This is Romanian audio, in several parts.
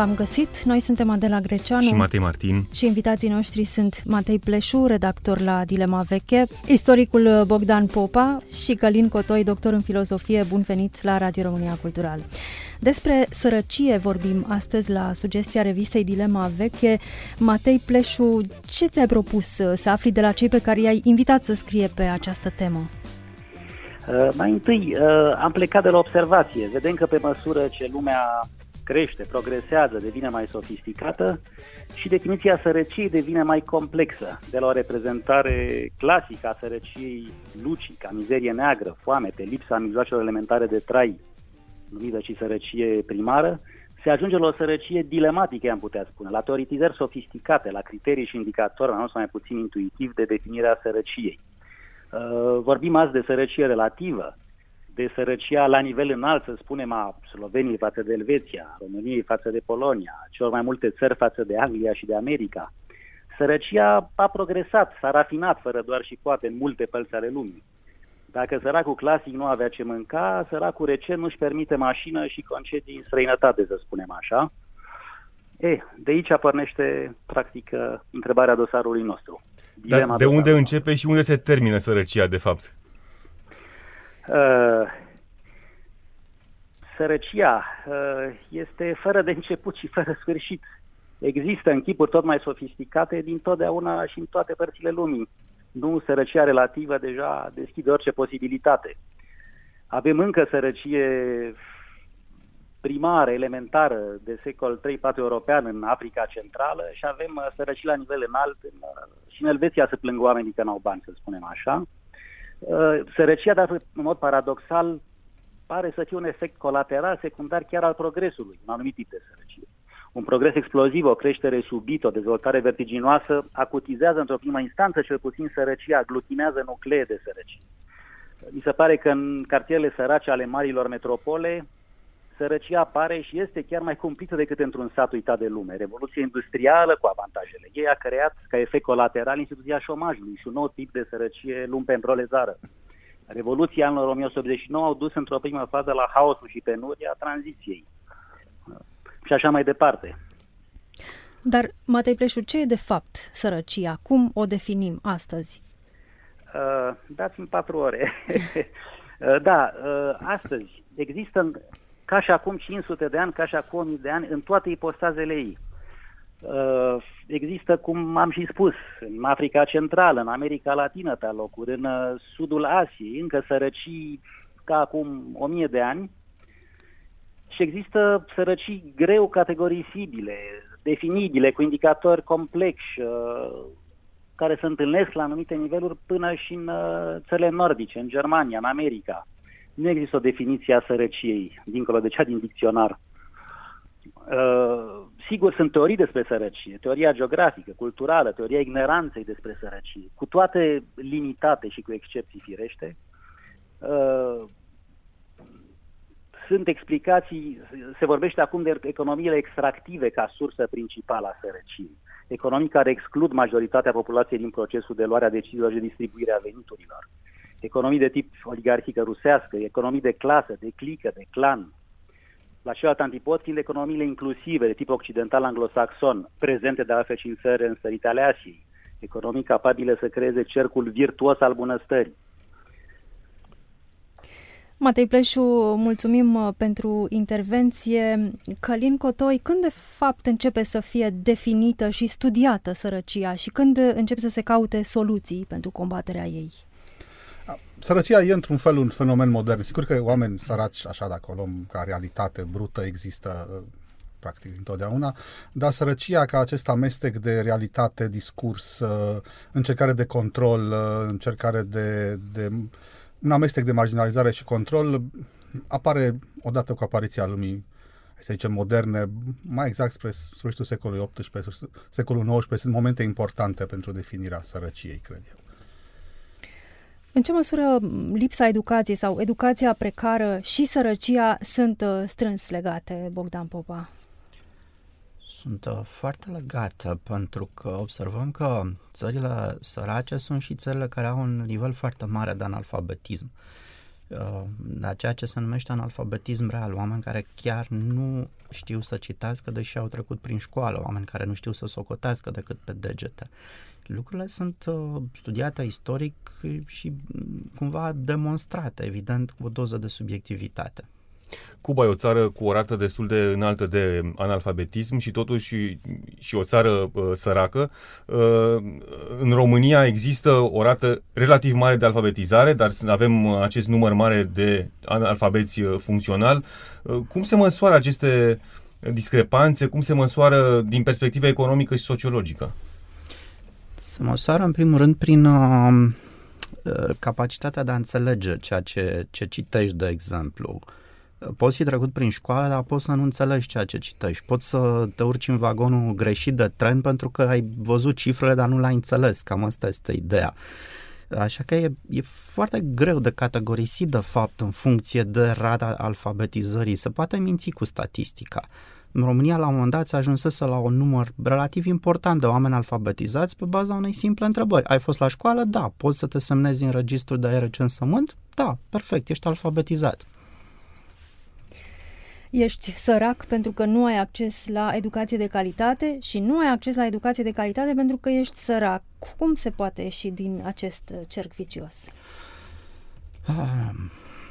V-am găsit! Noi suntem Adela Greceanu și Matei Martin și invitații noștri sunt Matei Pleșu, redactor la Dilema Veche, istoricul Bogdan Popa și Călin Cotoi, doctor în filozofie. Bun venit la Radio România Cultural! Despre sărăcie vorbim astăzi la sugestia revistei Dilema Veche. Matei Pleșu, ce ți-ai propus să afli de la cei pe care i-ai invitat să scrie pe această temă? Uh, mai întâi, uh, am plecat de la observație. Vedem că pe măsură ce lumea crește, progresează, devine mai sofisticată și definiția sărăciei devine mai complexă, de la o reprezentare clasică a sărăciei lucii, ca mizerie neagră, foamete, lipsa mijloacelor elementare de trai, numită și sărăcie primară, se ajunge la o sărăcie dilematică, am putea spune, la teoretizări sofisticate, la criterii și indicatori, mai mult sau mai puțin intuitiv, de definirea sărăciei. Uh, vorbim azi de sărăcie relativă, de sărăcia la nivel înalt, să spunem, a Sloveniei față de Elveția, României față de Polonia, celor mai multe țări față de Anglia și de America. Sărăcia a progresat, s-a rafinat fără doar și poate în multe părți ale lumii. Dacă săracul clasic nu avea ce mânca, săracul recent nu-și permite mașină și concedii în străinătate, să spunem așa. E, de aici pornește, practic, întrebarea dosarului nostru. Dar de unde începe și unde se termină sărăcia, de fapt? Uh, sărăcia uh, este fără de început și fără sfârșit. Există în chipuri tot mai sofisticate din totdeauna și în toate părțile lumii. Nu sărăcia relativă deja deschide orice posibilitate. Avem încă sărăcie primară, elementară, de secol 3-4 european în Africa Centrală și avem uh, sărăcie la nivel înalt în, uh, și în Elveția se plâng oamenii că n-au bani, să spunem așa. Uh, sărăcia, dar în mod paradoxal, pare să fie un efect colateral, secundar chiar al progresului, un anumit tip de sărăcie. Un progres exploziv, o creștere subită, o dezvoltare vertiginoasă acutizează într-o primă instanță cel puțin sărăcia, aglutinează nuclee de sărăcie. Mi se pare că în cartierele sărace ale marilor metropole, sărăcia apare și este chiar mai cumplită decât într-un sat uitat de lume. Revoluția industrială cu avantajele ei a creat ca efect colateral instituția șomajului și un nou tip de sărăcie lumpe în prolezară. Revoluția anilor 1989 au dus într-o primă fază la haosul și penuria tranziției. Și așa mai departe. Dar, Matei Pleșu, ce e de fapt sărăcia? Cum o definim astăzi? Uh, dați-mi patru ore. uh, da, uh, astăzi există ca și acum 500 de ani, ca și acum 1000 de ani, în toate ipostazele ei. Uh, există, cum am și spus, în Africa Centrală, în America Latină pe locuri, în uh, sudul Asiei, încă sărăcii ca acum 1000 de ani, și există sărăcii greu categorisibile, definibile, cu indicatori complexi, uh, care se întâlnesc la anumite niveluri până și în țările nordice, în Germania, în America nu există o definiție a sărăciei, dincolo de cea din dicționar. Uh, sigur, sunt teorii despre sărăcie, teoria geografică, culturală, teoria ignoranței despre sărăcie, cu toate limitate și cu excepții firește. Uh, sunt explicații, se vorbește acum de economiile extractive ca sursă principală a sărăciei. Economii care exclud majoritatea populației din procesul de luare a deciziilor și distribuire a veniturilor. Uh, economii de tip oligarhică rusească, economii de clasă, de clică, de clan. La celălalt antipod fiind economiile inclusive de tip occidental anglosaxon, prezente de altfel și în țări înstărite ale Asiei, economii capabile să creeze cercul virtuos al bunăstării. Matei Pleșu, mulțumim uh, pentru intervenție. Călin Cotoi, când de fapt începe să fie definită și studiată sărăcia și când începe să se caute soluții pentru combaterea ei? Sărăcia e într-un fel un fenomen modern. Sigur că oameni săraci, așa dacă o luăm ca realitate brută, există uh, practic întotdeauna, dar sărăcia ca acest amestec de realitate, discurs, uh, încercare de control, uh, încercare de, de un amestec de marginalizare și control apare odată cu apariția lumii să zicem, moderne, mai exact spre sfârșitul secolului XVIII, secolul XIX, sunt momente importante pentru definirea sărăciei, cred eu. În ce măsură lipsa educației sau educația precară și sărăcia sunt uh, strâns legate, Bogdan Popa? sunt uh, foarte legate pentru că observăm că țările sărace sunt și țările care au un nivel foarte mare de analfabetism. Uh, la ceea ce se numește analfabetism real, oameni care chiar nu știu să citească deși au trecut prin școală, oameni care nu știu să socotească decât pe degete. Lucrurile sunt uh, studiate istoric și mm, cumva demonstrate, evident, cu o doză de subiectivitate. Cuba e o țară cu o rată destul de înaltă de analfabetism și totuși și o țară uh, săracă. Uh, în România există o rată relativ mare de alfabetizare, dar avem acest număr mare de analfabeți uh, funcțional. Uh, cum se măsoară aceste discrepanțe? Cum se măsoară din perspectivă economică și sociologică? Se măsoară în primul rând prin uh, uh capacitatea de a înțelege ceea ce, ce citești, de exemplu. Uh, poți fi trecut prin școală, dar poți să nu înțelegi ceea ce citești. Poți să te urci în vagonul greșit de tren pentru că ai văzut cifrele, dar nu le-ai înțeles. Cam asta este ideea. Așa că e, e foarte greu de categorisit, de fapt, în funcție de rata alfabetizării. Se poate minți cu statistica. În România, la un moment dat, se ajunsese la un număr relativ important de oameni alfabetizați pe baza unei simple întrebări. Ai fost la școală? Da. Poți să te semnezi în registrul de recensământ? Da, perfect, ești alfabetizat. Ești sărac pentru că nu ai acces la educație de calitate și nu ai acces la educație de calitate pentru că ești sărac. Cum se poate ieși din acest cerc vicios? Ah,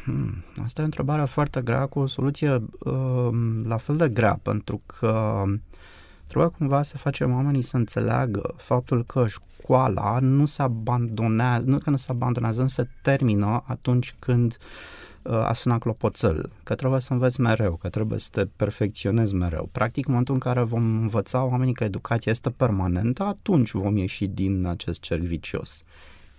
hmm, asta e o întrebare foarte grea cu o soluție uh, la fel de grea, pentru că trebuie cumva să facem oamenii să înțeleagă faptul că școala nu se abandonează, nu că nu se abandonează, nu se termină atunci când uh, Uh, a suna clopoțel, că trebuie să înveți mereu, că trebuie să te perfecționezi mereu. Practic, în momentul în care vom învăța oamenii că educația este permanentă, atunci vom ieși din acest cerc vicios.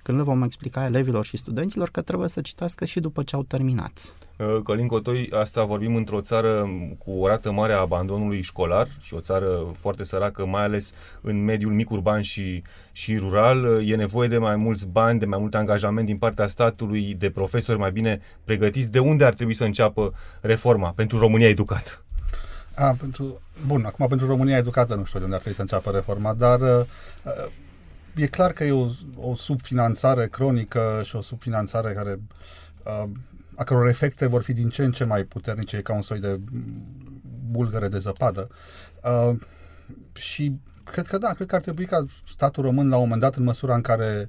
Când le vom explica elevilor și studenților că trebuie să citească și după ce au terminat. Uh, Călin Cotoi, asta vorbim într-o țară cu o rată mare a abandonului școlar și o țară foarte săracă, mai ales în mediul mic urban și, și rural. Uh, e nevoie de mai mulți bani, de mai mult angajament din partea statului, de profesori mai bine pregătiți. De unde ar trebui să înceapă reforma pentru România educată? A, pentru, bun, acum pentru România educată nu știu de unde ar trebui să înceapă reforma, dar uh, e clar că e o, o subfinanțare cronică și o subfinanțare care uh, a căror efecte vor fi din ce în ce mai puternice, ca un soi de bulgăre de zăpadă. Uh, și cred că da, cred că ar trebui ca statul român la un moment dat, în măsura în care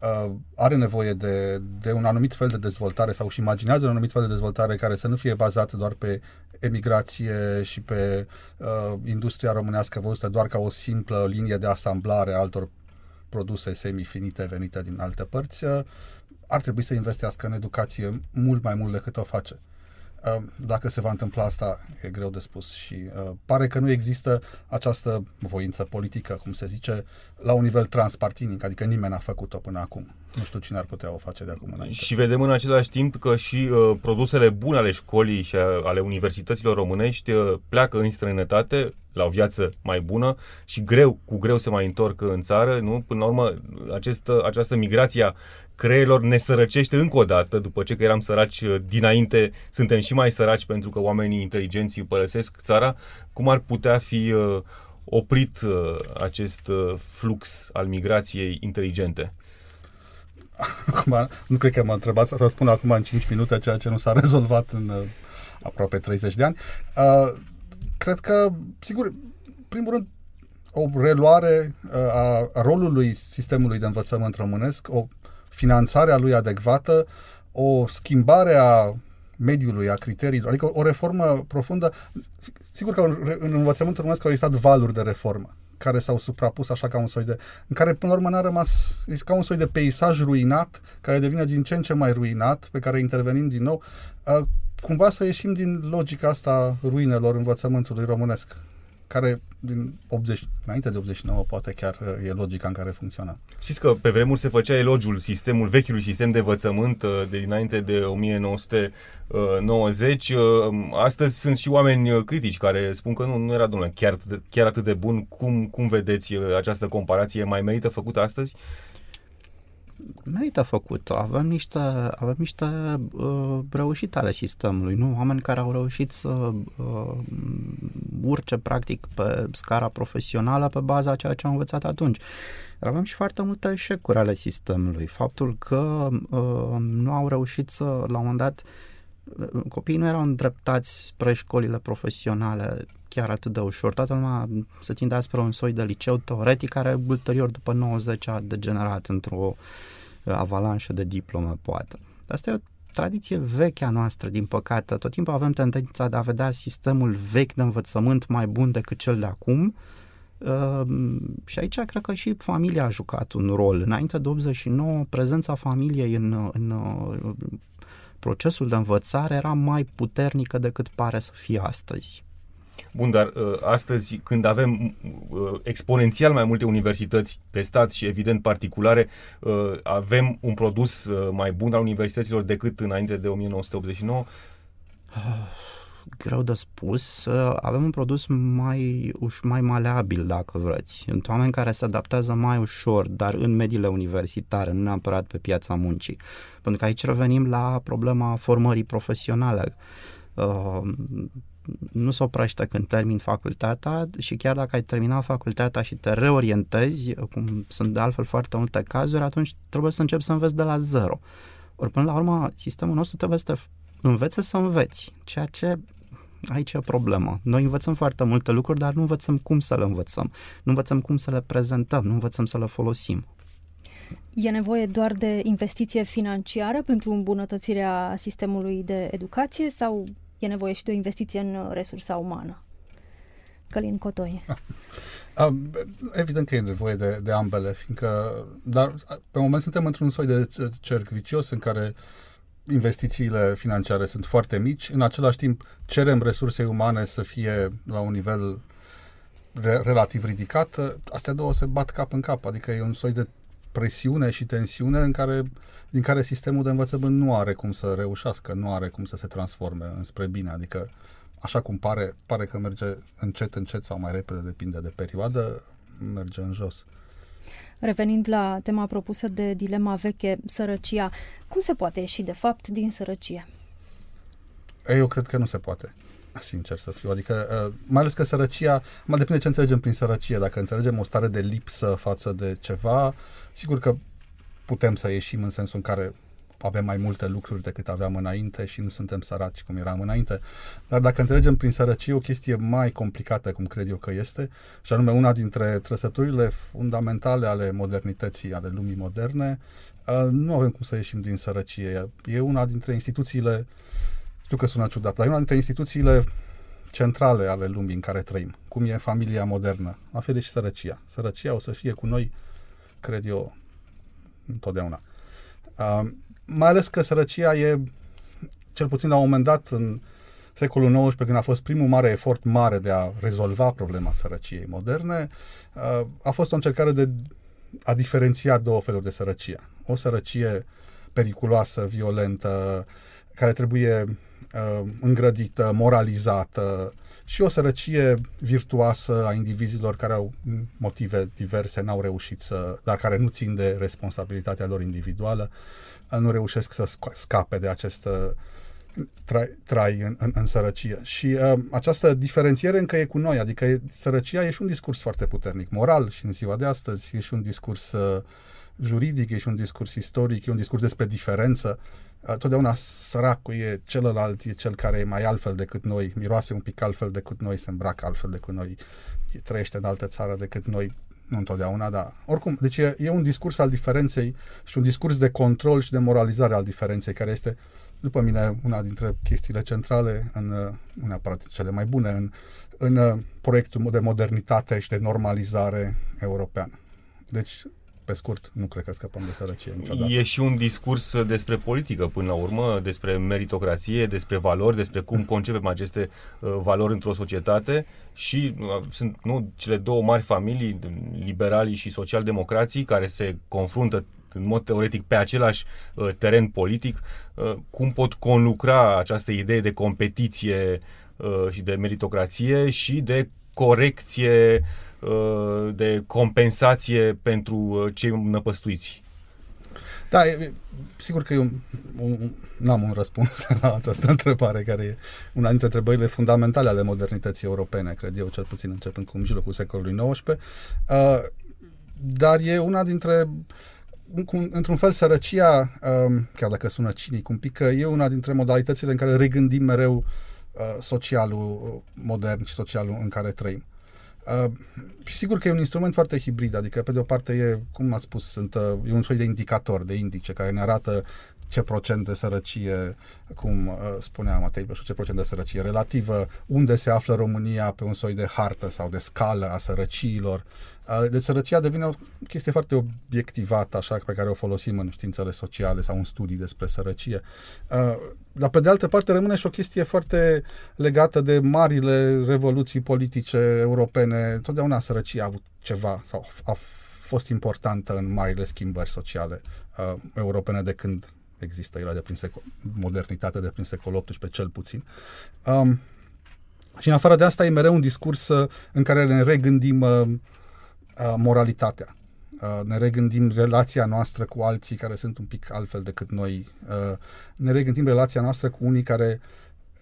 uh, are nevoie de, de un anumit fel de dezvoltare sau și imaginează un anumit fel de dezvoltare care să nu fie bazată doar pe emigrație și pe uh, industria românească văzută doar ca o simplă linie de asamblare a altor produse semifinite venite din alte părți, uh, ar trebui să investească în educație mult mai mult decât o face. Uh, dacă se va întâmpla asta, e greu de spus și uh, pare că nu există această voință politică, cum se zice, la un nivel transpartinic, adică nimeni n-a făcut-o până acum. Nu știu cine ar putea o face de acum înainte. Și vedem în același timp că și uh, produsele bune ale școlii și a, ale universităților românești uh, pleacă în străinătate la o viață mai bună și greu, cu greu se mai întorc în țară. Nu? Până la urmă, acest, această migrație creierilor ne sărăcește încă o dată, după ce că eram săraci uh, dinainte, suntem și mai săraci pentru că oamenii inteligenți părăsesc țara. Cum ar putea fi uh, oprit uh, acest uh, flux al migrației inteligente? Acum, nu cred că mă întrebați să răspund acum în 5 minute ceea ce nu s-a rezolvat în uh, aproape 30 de ani. Uh, cred că, sigur, primul rând, o reluare uh, a rolului sistemului de învățământ românesc, o finanțare a lui adecvată, o schimbare a mediului, a criteriilor, adică o, o reformă profundă. Sigur că în învățământul românesc au existat valuri de reformă care s-au suprapus așa ca un soi de... în care până la urmă n-a rămas ca un soi de peisaj ruinat, care devine din ce în ce mai ruinat, pe care intervenim din nou, uh, cumva să ieșim din logica asta ruinelor învățământului românesc care din 80, înainte de 89 poate chiar uh, e logica în care funcționa. Știți că pe vremuri se făcea elogiul sistemul, vechiului sistem de învățământ uh, de dinainte de 1990. Uh, astăzi sunt și oameni critici care spun că nu, nu era, domnule, chiar, chiar atât de bun. Cum, cum vedeți această comparație? Mai merită făcută astăzi? Merită făcut. Avem niște, avem niște uh, reușite ale sistemului, nu? Oameni care au reușit să uh, urce practic pe scara profesională pe baza ceea ce au învățat atunci. Dar avem și foarte multe eșecuri ale sistemului. Faptul că uh, nu au reușit să, la un moment dat, uh, copiii nu erau îndreptați spre școlile profesionale chiar atât de ușor. Toată lumea se tindea spre un soi de liceu teoretic care ulterior după 90 a degenerat într-o uh, avalanșă de diplome, poate. Asta e o tradiție veche a noastră, din păcate. Tot timpul avem tendința de a vedea sistemul vechi de învățământ mai bun decât cel de acum, Uh, și aici cred că și familia a jucat un rol. Înainte de 89, prezența familiei în, în uh, procesul de învățare era mai puternică decât pare să fie astăzi. Bun, dar uh, astăzi, când avem uh, exponențial mai multe universități pe stat și, evident, particulare, uh, avem un produs uh, mai bun al universităților decât înainte de 1989? greu de spus. Avem un produs mai, uș, mai maleabil, dacă vreți. Sunt oameni care se adaptează mai ușor, dar în mediile universitare, nu neapărat pe piața muncii. Pentru că aici revenim la problema formării profesionale. Uh, nu se oprește când termin facultatea și chiar dacă ai terminat facultatea și te reorientezi, cum sunt de altfel foarte multe cazuri, atunci trebuie să începi să înveți de la zero. Ori până la urmă, sistemul nostru trebuie să te învețe să înveți, ceea ce aici e o problemă. Noi învățăm foarte multe lucruri, dar nu învățăm cum să le învățăm. Nu învățăm cum să le prezentăm, nu învățăm să le folosim. E nevoie doar de investiție financiară pentru îmbunătățirea sistemului de educație sau e nevoie și de o investiție în resursa umană? Călin Cotoi. Evident că e nevoie de, de ambele, fiindcă, dar pe moment suntem într-un soi de cerc vicios în care investițiile financiare sunt foarte mici, în același timp cerem resurse umane să fie la un nivel re- relativ ridicat, astea două se bat cap în cap, adică e un soi de presiune și tensiune în care, din care sistemul de învățământ nu are cum să reușească, nu are cum să se transforme înspre bine, adică așa cum pare, pare că merge încet, încet sau mai repede, depinde de perioadă, merge în jos. Revenind la tema propusă de dilema veche, sărăcia, cum se poate ieși de fapt din sărăcie? Eu cred că nu se poate sincer să fiu. Adică, uh, mai ales că sărăcia, mai depinde ce înțelegem prin sărăcie. Dacă înțelegem o stare de lipsă față de ceva, sigur că putem să ieșim în sensul în care avem mai multe lucruri decât aveam înainte și nu suntem săraci cum eram înainte. Dar dacă înțelegem prin sărăcie o chestie mai complicată, cum cred eu că este, și anume una dintre trăsăturile fundamentale ale modernității, ale lumii moderne, uh, nu avem cum să ieșim din sărăcie. E una dintre instituțiile, știu că sună ciudat, dar e una dintre instituțiile centrale ale lumii în care trăim, cum e familia modernă, la fel și sărăcia. Sărăcia o să fie cu noi, cred eu, întotdeauna. Uh, mai ales că sărăcia e, cel puțin la un moment dat, în secolul XIX, când a fost primul mare efort mare de a rezolva problema sărăciei moderne, uh, a fost o încercare de a diferenția două feluri de sărăcie. O sărăcie periculoasă, violentă, care trebuie uh, îngrădită, moralizată, și o sărăcie virtuoasă a indivizilor care au motive diverse, n-au reușit să, dar care nu țin de responsabilitatea lor individuală, nu reușesc să scape de acest trai, trai în, în, în sărăcie. Și uh, această diferențiere încă e cu noi, adică e, sărăcia e și un discurs foarte puternic, moral și în ziua de astăzi, e și un discurs uh, juridic, e și un discurs istoric, e un discurs despre diferență. Uh, totdeauna săracul e celălalt, e cel care e mai altfel decât noi, miroase un pic altfel decât noi, se îmbracă altfel decât noi, trăiește în altă țară decât noi, nu întotdeauna, dar oricum. Deci e, e un discurs al diferenței și un discurs de control și de moralizare al diferenței, care este, după mine, una dintre chestiile centrale, în, nu neapărat cele mai bune, în, în proiectul de modernitate și de normalizare europeană. Deci, pe scurt, nu cred că scăpăm de sărăcie niciodată. E și un discurs despre politică, până la urmă, despre meritocrație, despre valori, despre cum concepem aceste uh, valori într-o societate și uh, sunt nu, cele două mari familii, liberalii și socialdemocrații, care se confruntă în mod teoretic pe același uh, teren politic, uh, cum pot conlucra această idee de competiție uh, și de meritocrație și de corecție uh, de compensație pentru uh, cei năpăstuiți? Da, e, sigur că eu un, n-am un răspuns la această întrebare, care e una dintre întrebările fundamentale ale modernității europene, cred eu, cel puțin începând cu mijlocul secolului XIX. Uh, dar e una dintre într-un fel, sărăcia, um, chiar dacă sună cinic un pic, e una dintre modalitățile în care regândim mereu uh, socialul modern și socialul în care trăim. Uh, și sigur că e un instrument foarte hibrid, adică pe de o parte e, cum ați spus, sunt, uh, e un soi de indicator, de indice, care ne arată ce procent de sărăcie, cum uh, spunea Matei Bășu, ce procent de sărăcie relativă, unde se află România pe un soi de hartă sau de scală a sărăciilor. Uh, deci sărăcia devine o chestie foarte obiectivată, așa, pe care o folosim în științele sociale sau în studii despre sărăcie. Uh, dar pe de altă parte rămâne și o chestie foarte legată de marile revoluții politice europene. Totdeauna sărăcia a avut ceva sau a fost importantă în marile schimbări sociale uh, europene de când există era de prin secol, modernitate de prin secolul XVIII cel puțin. Um, și în afară de asta e mereu un discurs uh, în care ne regândim uh, uh, moralitatea. Uh, ne regândim relația noastră cu alții care sunt un pic altfel decât noi. Uh, ne regândim relația noastră cu unii care,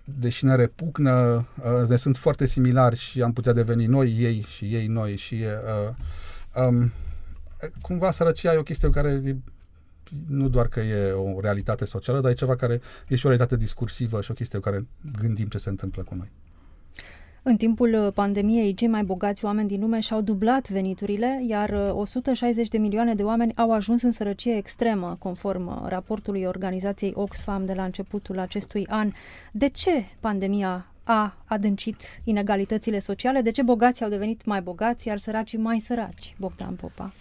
deși ne repugnă, uh, ne sunt foarte similari și am putea deveni noi ei și ei noi. Și uh, um, cumva sărăcia e o chestie care nu doar că e o realitate socială, dar e ceva care e și o realitate discursivă și o chestie cu care gândim ce se întâmplă cu noi. În timpul pandemiei, cei mai bogați oameni din lume și-au dublat veniturile, iar 160 de milioane de oameni au ajuns în sărăcie extremă, conform raportului organizației Oxfam de la începutul acestui an. De ce pandemia a adâncit inegalitățile sociale? De ce bogații au devenit mai bogați, iar săracii mai săraci? Bogdan Popa.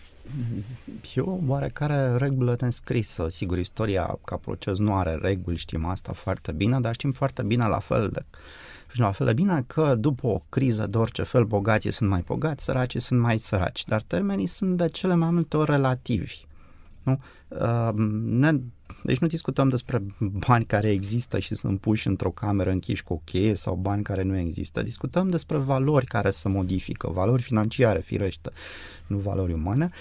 E o oarecare regulă înscrisă. Sigur, istoria ca proces nu are reguli, știm asta foarte bine, dar știm foarte bine la fel de și la fel de bine că după o criză de orice fel, bogații sunt mai bogați, săracii sunt mai săraci, dar termenii sunt de cele mai multe ori relativi. Nu? Uh, ne, deci nu discutăm despre bani care există și sunt puși într-o cameră închiși cu o cheie sau bani care nu există. Discutăm despre valori care se modifică, valori financiare, firește, nu valori umane.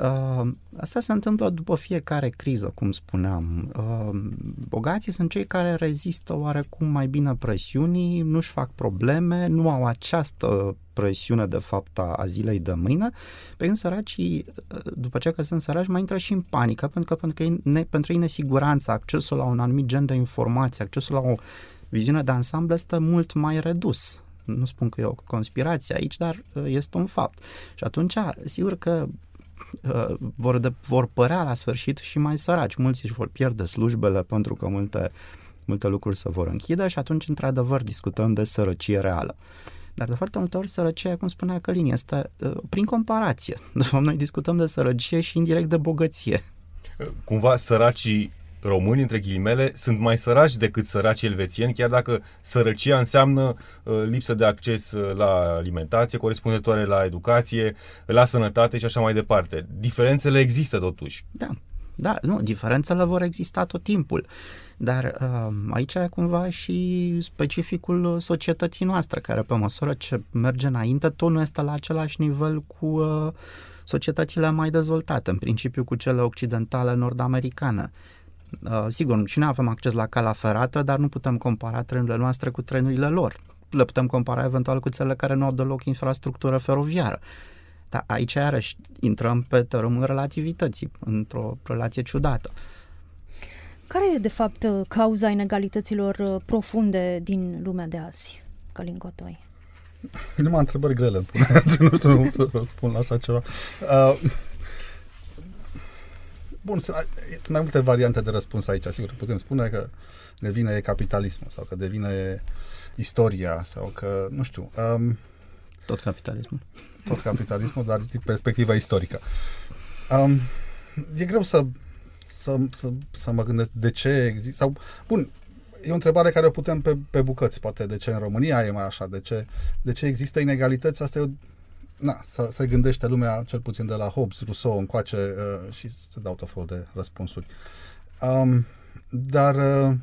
Uh, asta se întâmplă după fiecare criză, cum spuneam. Uh, bogații sunt cei care rezistă oarecum mai bine presiunii, nu-și fac probleme, nu au această presiune de fapt a, a zilei de mâine, pe când săracii, după ce că sunt săraci, mai intră și în panică, pentru că pentru, că ne, pentru ei nesiguranța, accesul la un anumit gen de informație, accesul la o viziune de ansamblu este mult mai redus. Nu spun că e o conspirație aici, dar uh, este un fapt. Și atunci, sigur că uh, vor, de, vor părea la sfârșit și mai săraci. Mulți își vor pierde slujbele pentru că multe, multe lucruri se vor închide și atunci, într-adevăr, discutăm de sărăcie reală. Dar de foarte multe ori sărăcia, cum spunea Călin, este uh, prin comparație. De fapt, noi discutăm de sărăcie și indirect de bogăție. Cumva săracii români, între ghilimele, sunt mai săraci decât săracii elvețieni, chiar dacă sărăcia înseamnă uh, lipsă de acces uh, la alimentație corespunzătoare la educație, la sănătate și așa mai departe. Diferențele există totuși. Da, da, nu, diferențele vor exista tot timpul. Dar uh, aici e cumva și specificul societății noastre, care pe măsură ce merge înainte, tot nu este la același nivel cu uh, societățile mai dezvoltate, în principiu cu cele occidentale nord-americane. Uh, sigur, și noi avem acces la calea ferată, dar nu putem compara trenurile noastre cu trenurile lor. Le putem compara eventual cu țările care nu au deloc infrastructură feroviară. Dar aici, iarăși, intrăm pe terenul relativității, într-o relație ciudată. Care e, de fapt, cauza inegalităților uh, profunde din lumea de azi, Călin Cotoi? Nu am întrebări grele îmi pune, nu știu să răspund la așa ceva. Uh, bun, sunt, sunt mai multe variante de răspuns aici. Sigur, putem spune că devine capitalismul sau că devine istoria sau că, nu știu... Um, tot capitalismul. Tot capitalismul, dar din perspectiva istorică. Um, e greu să, să, să, să mă gândesc de ce există... Sau, bun, e o întrebare care o putem pe, pe bucăți, poate de ce în România e mai așa, de ce, de ce există inegalități, asta e o, na, să, se gândește lumea, cel puțin de la Hobbes, Rousseau încoace uh, și se dau tot felul de răspunsuri. Um, dar uh,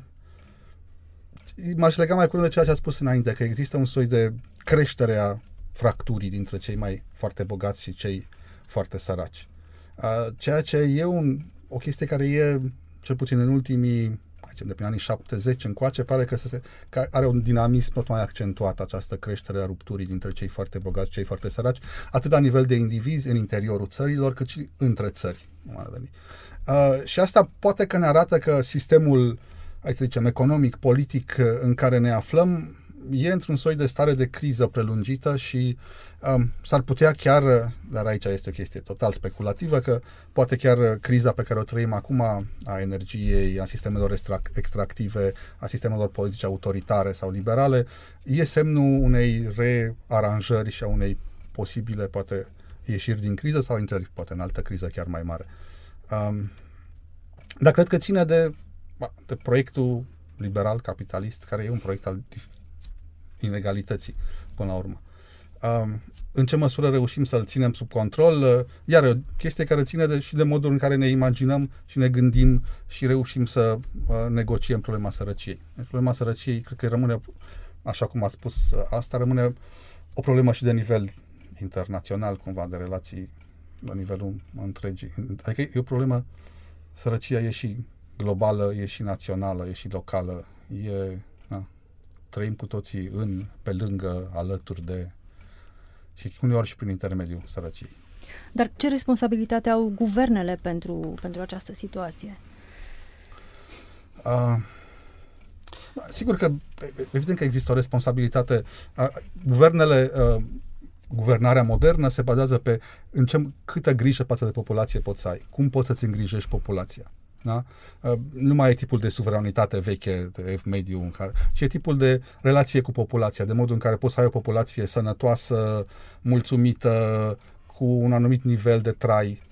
m-aș lega mai curând de ceea ce a spus înainte, că există un soi de creștere a fracturii dintre cei mai foarte bogați și cei foarte săraci. Uh, ceea ce e un o chestie care e, cel puțin în ultimii de prin anii 70 încoace, pare că, se, că are un dinamism tot mai accentuat această creștere a rupturii dintre cei foarte bogați și cei foarte săraci, atât la nivel de indivizi în interiorul țărilor, cât și între țări. Uh, și asta poate că ne arată că sistemul, hai să zicem, economic, politic uh, în care ne aflăm e într-un soi de stare de criză prelungită și um, s-ar putea chiar, dar aici este o chestie total speculativă, că poate chiar criza pe care o trăim acum a energiei, a sistemelor extrac- extractive, a sistemelor politice autoritare sau liberale, e semnul unei rearanjări și a unei posibile, poate, ieșiri din criză sau interi, poate, în altă criză chiar mai mare. Um, dar cred că ține de, de proiectul liberal, capitalist, care e un proiect al inegalității, până la urmă. Um, în ce măsură reușim să-l ținem sub control, uh, iar o chestie care ține de, și de modul în care ne imaginăm și ne gândim și reușim să uh, negociem problema sărăciei. Deci problema sărăciei, cred că rămâne, așa cum ați spus, uh, asta rămâne o problemă și de nivel internațional, cumva, de relații la nivelul întregii. Adică e o problemă, sărăcia e și globală, e și națională, e și locală, e trăim cu toții în, pe lângă, alături de și uneori și prin intermediul sărăciei. Dar ce responsabilitate au guvernele pentru, pentru această situație? Uh, sigur că, evident că există o responsabilitate. Uh, guvernele, uh, guvernarea modernă se bazează pe în ce, câtă grijă față de populație poți să ai. Cum poți să-ți îngrijești populația. Da? Uh, nu mai e tipul de suveranitate veche, de mediu, în care, ci e tipul de relație cu populația, de modul în care poți să ai o populație sănătoasă, mulțumită, cu un anumit nivel de trai.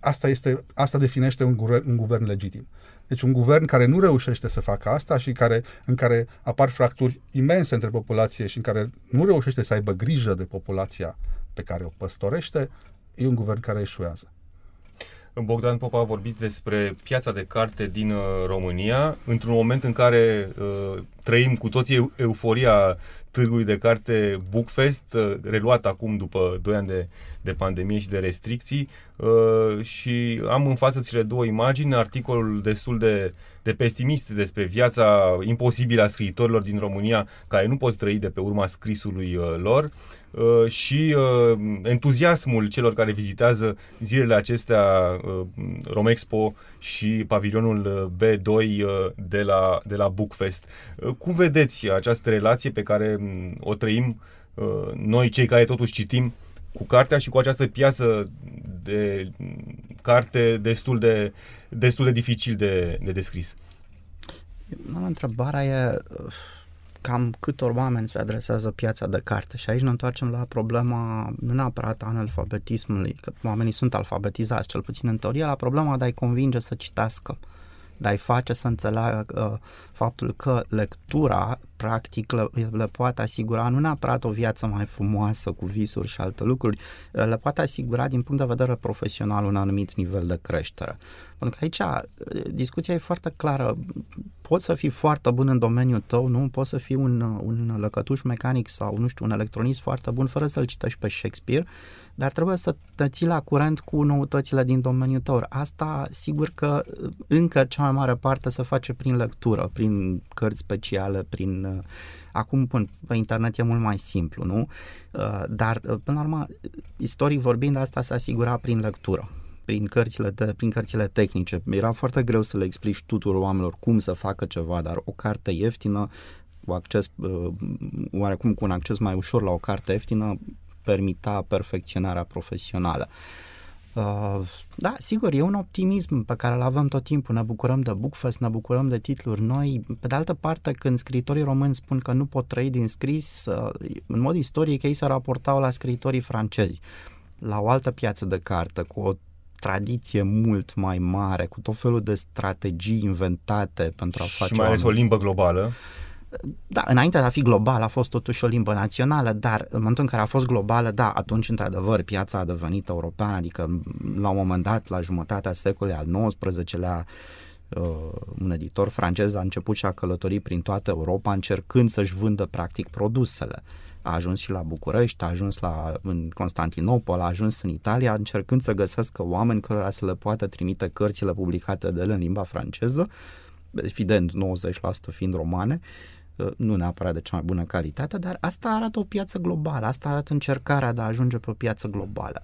Asta, este, asta definește un guvern, un guvern legitim. Deci un guvern care nu reușește să facă asta și care, în care apar fracturi imense între populație și în care nu reușește să aibă grijă de populația pe care o păstorește, e un guvern care eșuează. Bogdan Popa a vorbit despre piața de carte din uh, România, într-un moment în care uh, trăim cu toții euforia târgului de carte Bookfest, uh, reluat acum după 2 ani de, de pandemie și de restricții uh, și am în față cele două imagini, articolul destul de, de pesimist despre viața imposibilă a scriitorilor din România care nu pot trăi de pe urma scrisului uh, lor. uh, și uh, entuziasmul celor care vizitează zilele acestea uh, Romexpo și pavilionul uh, B2 uh, de la, de la Bookfest. Uh, cum vedeți această relație pe care mm, o trăim uh, noi, cei care totuși citim, cu cartea și cu această piață de mm, carte destul de, destul de dificil de, de descris? Întrebarea e cam câtor oameni se adresează piața de carte. Și aici ne întoarcem la problema nu neapărat analfabetismului, că oamenii sunt alfabetizați, cel puțin în teorie, la problema de a-i convinge să citească de a-i face să înțeleagă uh, faptul că lectura practic le, le poate asigura nu neapărat o viață mai frumoasă cu visuri și alte lucruri, uh, le poate asigura din punct de vedere profesional un anumit nivel de creștere. Pentru că aici uh, discuția e foarte clară. Poți să fii foarte bun în domeniul tău, nu? Poți să fii un, un lăcătuș mecanic sau, nu știu, un electronist foarte bun fără să-l citești pe Shakespeare, dar trebuie să te ții la curent cu noutățile din domeniul tău. Asta, sigur că încă cea mai mare parte se face prin lectură, prin cărți speciale, prin... Uh, acum pe internet e mult mai simplu, nu? Uh, dar, uh, până la urmă, istoric vorbind, asta se asigura prin lectură prin cărțile, de, prin cărțile tehnice. Era foarte greu să le explici tuturor oamenilor cum să facă ceva, dar o carte ieftină, cu acces, oarecum cu un acces mai ușor la o carte ieftină, permita perfecționarea profesională. Uh, da, sigur, e un optimism pe care îl avem tot timpul. Ne bucurăm de Bookfest, ne bucurăm de titluri noi. Pe de altă parte, când scriitorii români spun că nu pot trăi din scris, uh, în mod istoric ei se raportau la scriitorii francezi, la o altă piață de carte, cu o tradiție mult mai mare, cu tot felul de strategii inventate pentru a face... Și mai ales o limbă globală da, înainte de a fi global a fost totuși o limbă națională, dar în momentul în care a fost globală, da, atunci într-adevăr piața a devenit europeană, adică la un moment dat, la jumătatea secolului al XIX-lea, un editor francez a început și a călătorit prin toată Europa încercând să-și vândă practic produsele. A ajuns și la București, a ajuns la, în Constantinopol, a ajuns în Italia, încercând să găsească oameni care să le poată trimite cărțile publicate de el în limba franceză, evident 90% fiind romane, uh, nu neapărat de cea mai bună calitate, dar asta arată o piață globală, asta arată încercarea de a ajunge pe o piață globală.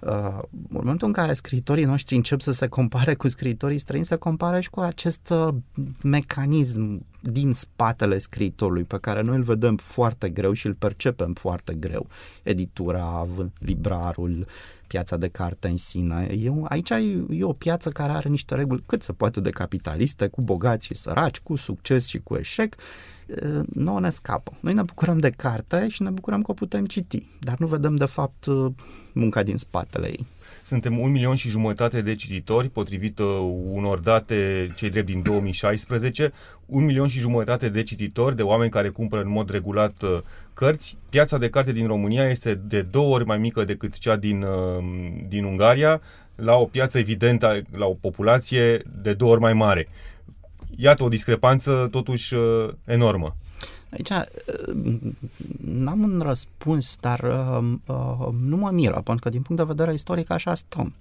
Uh, în momentul în care scriitorii noștri încep să se compare cu scriitorii străini, se compare și cu acest uh, mecanism din spatele scriitorului pe care noi îl vedem foarte greu și îl percepem foarte greu. Editura, librarul, piața de carte în sine. E, aici e, e o piață care are niște reguli cât se poate de capitaliste, cu bogați și săraci, cu succes și cu eșec nouă ne scapă. Noi ne bucurăm de carte și ne bucurăm că o putem citi, dar nu vedem de fapt munca din spatele ei. Suntem un milion și jumătate de cititori, potrivit unor date cei drept din 2016, un milion și jumătate de cititori, de oameni care cumpără în mod regulat cărți. Piața de carte din România este de două ori mai mică decât cea din, din Ungaria, la o piață evidentă, la o populație de două ori mai mare iată o discrepanță totuși uh, enormă. Aici uh, n-am un răspuns, dar uh, uh, nu mă miră, pentru că din punct de vedere istoric așa stăm.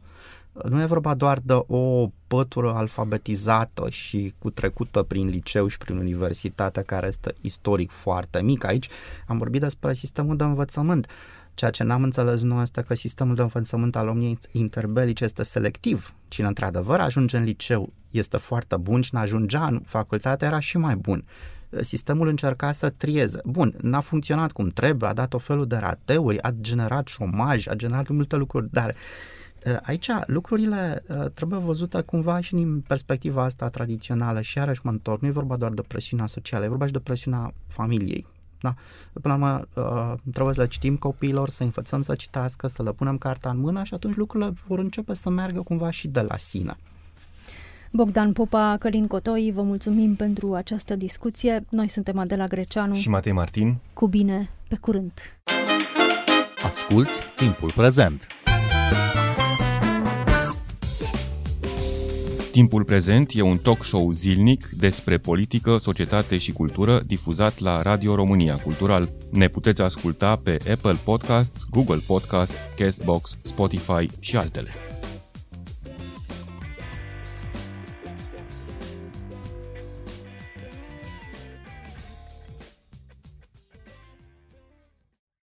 Nu e vorba doar de o pătură alfabetizată și cu trecută prin liceu și prin universitate care este istoric foarte mic. Aici am vorbit despre sistemul de învățământ. Ceea ce n-am înțeles nu este că sistemul de învățământ al României interbelice este selectiv. Cine într-adevăr ajunge în liceu este foarte bun și n-ajungea în facultate era și mai bun. Sistemul încerca să trieze. Bun, n-a funcționat cum trebuie, a dat o felul de rateuri, a generat șomaj, a generat multe lucruri, dar Aici lucrurile trebuie văzute cumva și din perspectiva asta tradițională și iarăși mă întorc, nu e vorba doar de presiunea socială, e vorba și de presiunea familiei. Da? Până la urmă, uh, trebuie să citim copiilor, să învățăm să citească, să le punem cartea în mână și atunci lucrurile vor începe să meargă cumva și de la sine. Bogdan Popa, Călin Cotoi, vă mulțumim pentru această discuție. Noi suntem Adela Greceanu și Matei Martin. Cu bine, pe curând! Asculți timpul prezent! Timpul prezent e un talk show zilnic despre politică, societate și cultură difuzat la Radio România Cultural. Ne puteți asculta pe Apple Podcasts, Google Podcasts, Castbox, Spotify și altele.